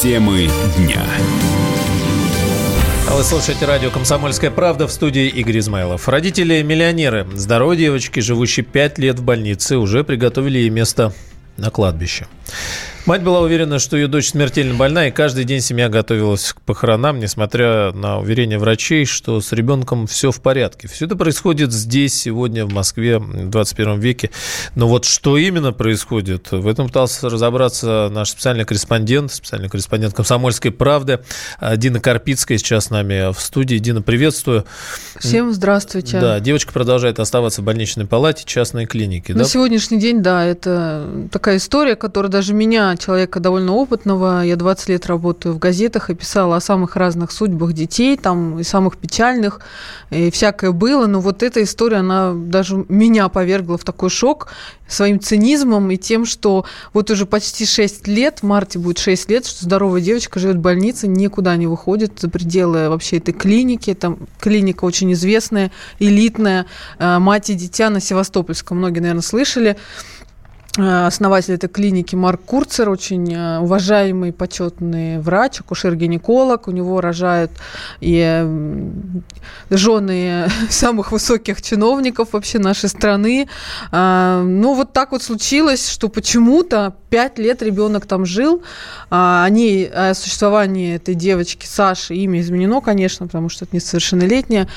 Темы дня. А вы слушаете радио «Комсомольская правда» в студии Игорь Измайлов. Родители-миллионеры здоровой девочки, живущей пять лет в больнице, уже приготовили ей место на кладбище. Мать была уверена, что ее дочь смертельно больна, и каждый день семья готовилась к похоронам, несмотря на уверение врачей, что с ребенком все в порядке. Все это происходит здесь, сегодня, в Москве, в 21 веке. Но вот что именно происходит, в этом пытался разобраться наш специальный корреспондент, специальный корреспондент «Комсомольской правды» Дина Карпицкая сейчас с нами в студии. Дина, приветствую. Всем здравствуйте. Да, девочка продолжает оставаться в больничной палате частной клиники. На да? сегодняшний день, да, это такая история, которая даже меня человека довольно опытного. Я 20 лет работаю в газетах и писала о самых разных судьбах детей, там и самых печальных, и всякое было. Но вот эта история, она даже меня повергла в такой шок своим цинизмом и тем, что вот уже почти 6 лет, в марте будет 6 лет, что здоровая девочка живет в больнице, никуда не выходит за пределы вообще этой клиники. Там клиника очень известная, элитная, э, мать и дитя на Севастопольском. Многие, наверное, слышали. Э, основатель этой клиники Марк Курцер, очень э, уважаемый, почетный врач, акушер-гинеколог. У него рожают и жены самых высоких чиновников вообще нашей страны. А, ну, вот так вот случилось, что почему-то пять лет ребенок там жил. А, о ней, о существовании этой девочки Саши имя изменено, конечно, потому что это несовершеннолетняя.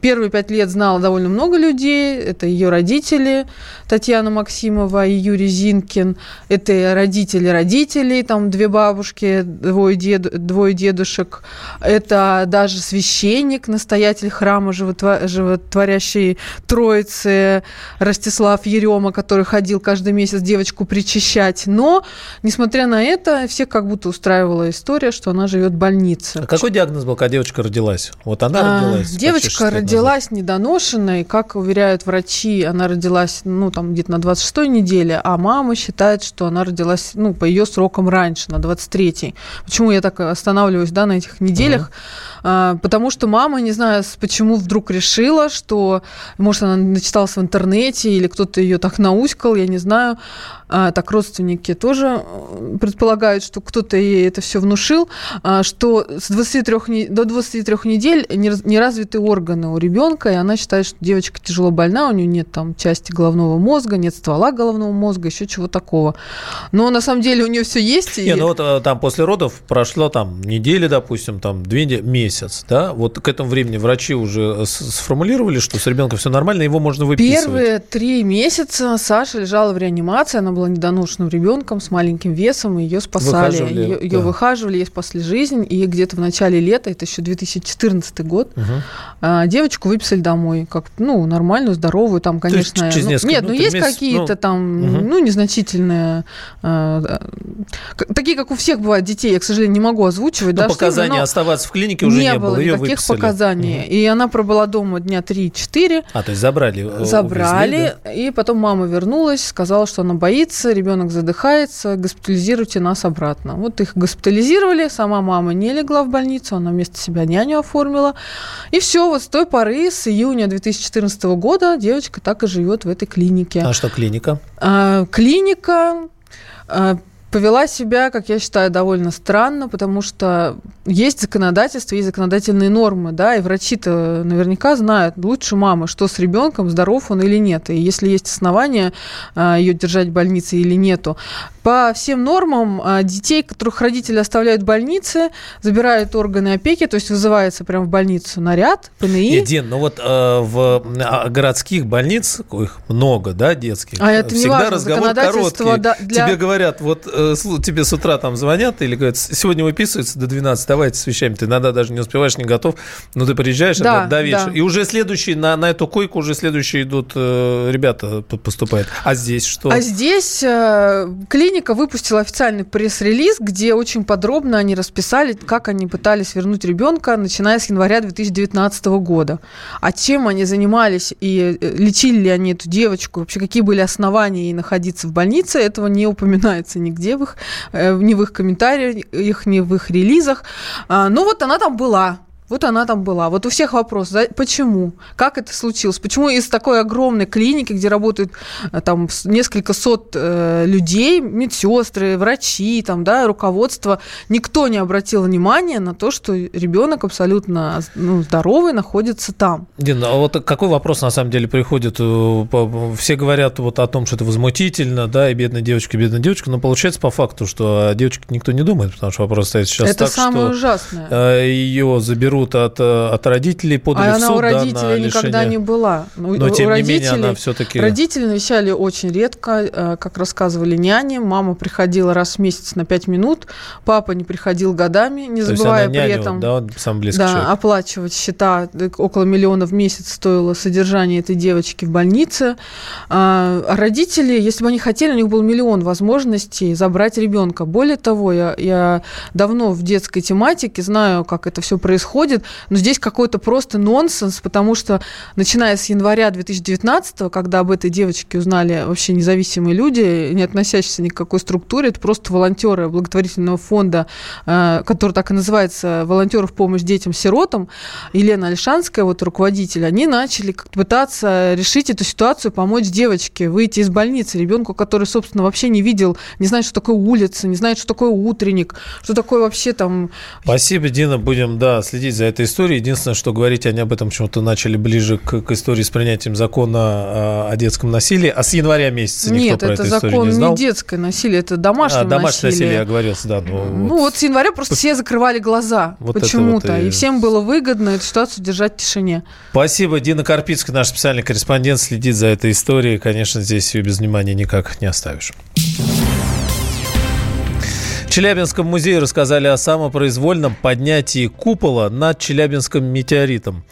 Первые пять лет знала довольно много людей. Это ее родители Татьяна Максимова, и Юрий Зинкин. Это родители родителей, там две бабушки, двое, дед, двое дедушек. Это даже священник, настоятель храма животворящей Троицы Ростислав Ерема, который ходил каждый месяц девочку причащать. Но, несмотря на это, всех как будто устраивала история, что она живет в больнице. А какой диагноз был, когда девочка родилась? Вот она а, родилась. Девочка родилась недоношенной, как уверяют врачи, она родилась, ну, там, где-то на 26-й неделе неделе, а мама считает, что она родилась, ну, по ее срокам раньше, на 23-й. Почему я так останавливаюсь, да, на этих неделях? Uh-huh а, потому что мама, не знаю, почему вдруг решила, что, может, она начиталась в интернете, или кто-то ее так науськал, я не знаю. А, так родственники тоже э, предполагают, что кто-то ей это все внушил, а, что с 23, до 23 недель не развиты органы у ребенка, и она считает, что девочка тяжело больна, у нее нет там части головного мозга, нет ствола головного мозга, еще чего такого. Но на самом деле у нее все есть. Не, и... ну вот э, там после родов прошло там недели, допустим, там две месяца месяц, да? Вот к этому времени врачи уже сформулировали, что с ребенком все нормально, его можно выписывать. Первые три месяца Саша лежала в реанимации, она была недоношенным ребенком с маленьким весом, и ее спасали. Выхаживали, ее, да. выхаживали, ей спасли жизнь, и где-то в начале лета, это еще 2014 год, угу. девочку выписали домой, как, ну, нормальную, здоровую, там, конечно... через ну, нет, ну, есть какие-то ну, там, угу. ну, незначительные, э, такие, как у всех бывают детей, я, к сожалению, не могу озвучивать. Но да, показания но... оставаться в клинике уже не, не было. Ее никаких выписали. показаний. Угу. И она пробыла дома дня 3-4. А, то есть забрали? Э, забрали. Увезли, да? И потом мама вернулась, сказала, что она боится, ребенок задыхается, госпитализируйте нас обратно. Вот их госпитализировали, сама мама не легла в больницу, она вместо себя няню оформила. И все, вот с той поры, с июня 2014 года девочка так и живет в этой клинике. А что клиника? А, клиника а, повела себя, как я считаю, довольно странно, потому что есть законодательство, есть законодательные нормы, да, и врачи-то наверняка знают лучше мамы, что с ребенком, здоров он или нет, и если есть основания а, ее держать в больнице или нету. По всем нормам а, детей, которых родители оставляют в больнице, забирают органы опеки, то есть вызывается прямо в больницу наряд, ПНИ. Един, ну вот э, в а, городских больниц, их много, да, детских, а это всегда важно, разговор короткий. Да, для... Тебе говорят, вот э, тебе с утра там звонят или говорят, сегодня выписывается до 12, давайте с вещами, ты иногда даже не успеваешь, не готов, но ты приезжаешь да, до вечера, да. и уже следующий, на, на эту койку уже следующие идут э, ребята поступают. А здесь что? А здесь э, клиника выпустила официальный пресс-релиз, где очень подробно они расписали, как они пытались вернуть ребенка, начиная с января 2019 года. А чем они занимались и э, лечили ли они эту девочку, вообще какие были основания ей находиться в больнице, этого не упоминается нигде в их, ни в их комментариях, ни в их релизах. А, ну вот она там была Вот она там была. Вот у всех вопрос, да, почему? Как это случилось? Почему из такой огромной клиники, где работают э, там несколько сот э, людей, медсестры, врачи, там, да, руководство, никто не обратил внимания на то, что ребенок абсолютно ну, здоровый находится там? Дина, а вот какой вопрос на самом деле приходит? Э, все говорят вот о том, что это возмутительно, да, и бедная девочка, бедная девочка, но получается по факту, что о девочке никто не думает, потому что вопрос стоит сейчас это так, самое что ужасное. Э, ее заберут от, э, от родителей, подали а в суд, она у да, родителей на никогда не была. Но, но тем не менее она все-таки... Родители навещали очень редко, как рассказывали няни. Мама приходила раз в месяц на 5 минут, папа не приходил годами, не забывая при няню, этом... Да, сам да, человек. оплачивать счета. Около миллиона в месяц стоило содержание этой девочки в больнице. А, а родители, если бы они хотели, у них был миллион возможностей забрать ребенка. Более того, я, я давно в детской тематике, знаю, как это все происходит, но здесь какой-то просто нонсенс, потому что начиная с января 2019, когда об этой девочке узнали вообще независимые люди, не относящиеся ни к какой структуре, это просто волонтеры благотворительного фонда, а, который так и называется «Волонтеров помощь детям-сиротам», Елена Альшанская, вот руководитель, они начали пытаться решить эту ситуацию, помочь девочке выйти из больницы, ребенку, который, собственно, вообще не видел, не знает, что такое улица, не знает, что такое утренник, что такое вообще там... Спасибо, Дина, будем, да, следить за этой историей. Единственное, что говорить они об этом почему-то начали ближе к, к истории с принятием закона о, о детском насилии, а с января месяца никто Нет, про это эту закон историю не знал. не детское насилие, это домашнее, а, домашнее насилие. насилие, я оговорился, да. Ну, ну вот с января просто все закрывали глаза Вот почему-то, вот и... и всем было выгодно эту ситуацию держать в тишине. Спасибо. Дина Карпицкая, наш специальный корреспондент, следит за этой историей. Конечно, здесь ее без внимания никак не оставишь. Челябинском музее рассказали о самопроизвольном поднятии купола над Челябинским метеоритом.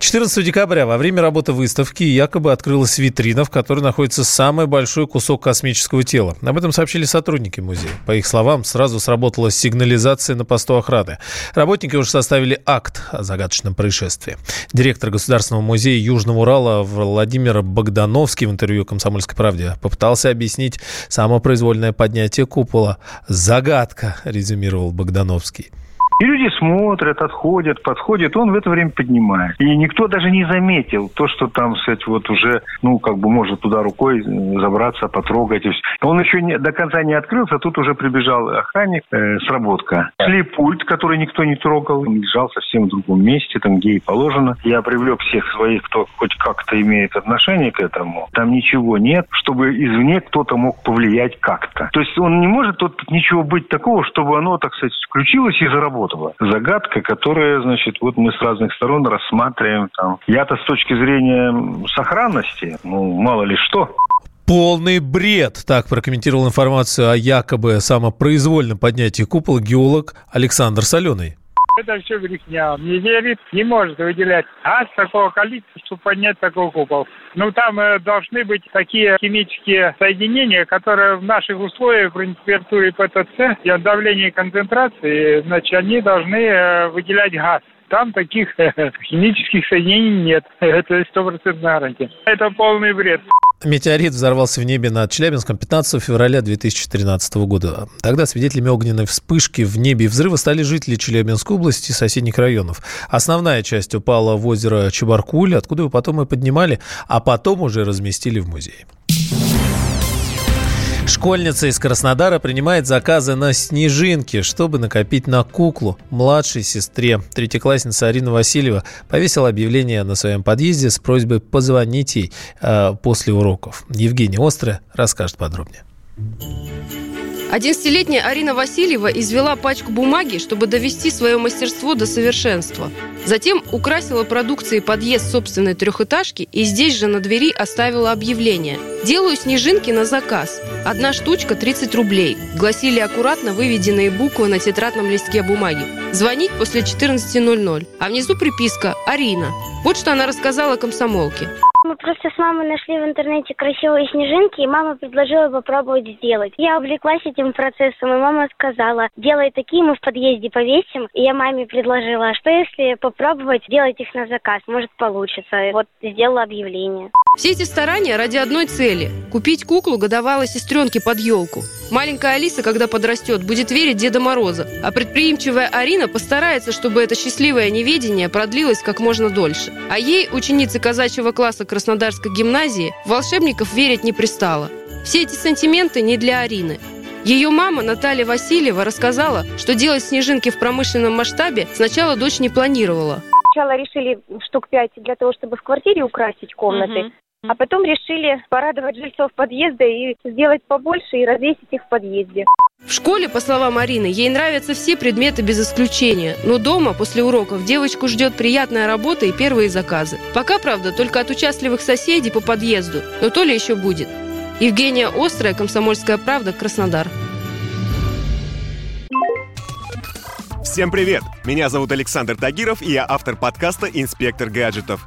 14 декабря во время работы выставки якобы открылась витрина, в которой находится самый большой кусок космического тела. Об этом сообщили сотрудники музея. По их словам, сразу сработала сигнализация на посту охраны. Работники уже составили акт о загадочном происшествии. Директор Государственного музея Южного Урала Владимир Богдановский в интервью «Комсомольской правде» попытался объяснить самопроизвольное поднятие купола. Загадка загадка, резюмировал Богдановский. И люди смотрят, отходят, подходят, он в это время поднимает. И никто даже не заметил то, что там, кстати, вот уже, ну, как бы может туда рукой забраться, потрогать. Он еще не, до конца не открылся, тут уже прибежал охранник, э, сработка. Шли пульт, который никто не трогал, он лежал совсем в другом месте, там, где и положено. Я привлек всех своих, кто хоть как-то имеет отношение к этому. Там ничего нет, чтобы извне кто-то мог повлиять как-то. То есть он не может тут ничего быть такого, чтобы оно, так сказать, включилось и заработало сработала. Загадка, которая, значит, вот мы с разных сторон рассматриваем. Там. Я-то с точки зрения сохранности, ну, мало ли что. Полный бред, так прокомментировал информацию о якобы самопроизвольном поднятии купола геолог Александр Соленый. Это все брехня. Метеорит не может выделять газ такого количества, чтобы поднять такой купол. Ну, там э, должны быть такие химические соединения, которые в наших условиях при температуре ПТЦ и от давления концентрации, значит, они должны э, выделять газ. Там таких химических соединений нет. Это стопроцентная гарантия. Это полный бред. Метеорит взорвался в небе над Челябинском 15 февраля 2013 года. Тогда свидетелями огненной вспышки в небе взрыва стали жители Челябинской области и соседних районов. Основная часть упала в озеро Чебаркуль, откуда его потом и поднимали, а потом уже разместили в музее. Школьница из Краснодара принимает заказы на снежинки, чтобы накопить на куклу младшей сестре. Третьеклассница Арина Васильева повесила объявление на своем подъезде с просьбой позвонить ей э, после уроков. Евгений Острый расскажет подробнее. 11-летняя Арина Васильева извела пачку бумаги, чтобы довести свое мастерство до совершенства. Затем украсила продукцией подъезд собственной трехэтажки и здесь же на двери оставила объявление. «Делаю снежинки на заказ. Одна штучка 30 рублей», гласили аккуратно выведенные буквы на тетрадном листке бумаги. «Звонить после 14.00». А внизу приписка «Арина». Вот что она рассказала комсомолке. Мы просто с мамой нашли в интернете красивые снежинки, и мама предложила попробовать сделать. Я увлеклась этим процессом, и мама сказала, делай такие, мы в подъезде повесим. И я маме предложила, а что если попробовать делать их на заказ, может получится. И вот сделала объявление. Все эти старания ради одной цели – купить куклу годовалой сестренке под елку. Маленькая Алиса, когда подрастет, будет верить Деда Мороза, а предприимчивая Арина постарается, чтобы это счастливое неведение продлилось как можно дольше. А ей, ученице казачьего класса Краснодарской гимназии, волшебников верить не пристало. Все эти сантименты не для Арины. Ее мама Наталья Васильева рассказала, что делать снежинки в промышленном масштабе сначала дочь не планировала. Сначала решили штук пять для того, чтобы в квартире украсить комнаты. А потом решили порадовать жильцов подъезда и сделать побольше и развесить их в подъезде. В школе, по словам Марины, ей нравятся все предметы без исключения. Но дома, после уроков, девочку ждет приятная работа и первые заказы. Пока, правда, только от участливых соседей по подъезду. Но то ли еще будет. Евгения Острая, Комсомольская правда, Краснодар. Всем привет! Меня зовут Александр Тагиров, и я автор подкаста «Инспектор гаджетов».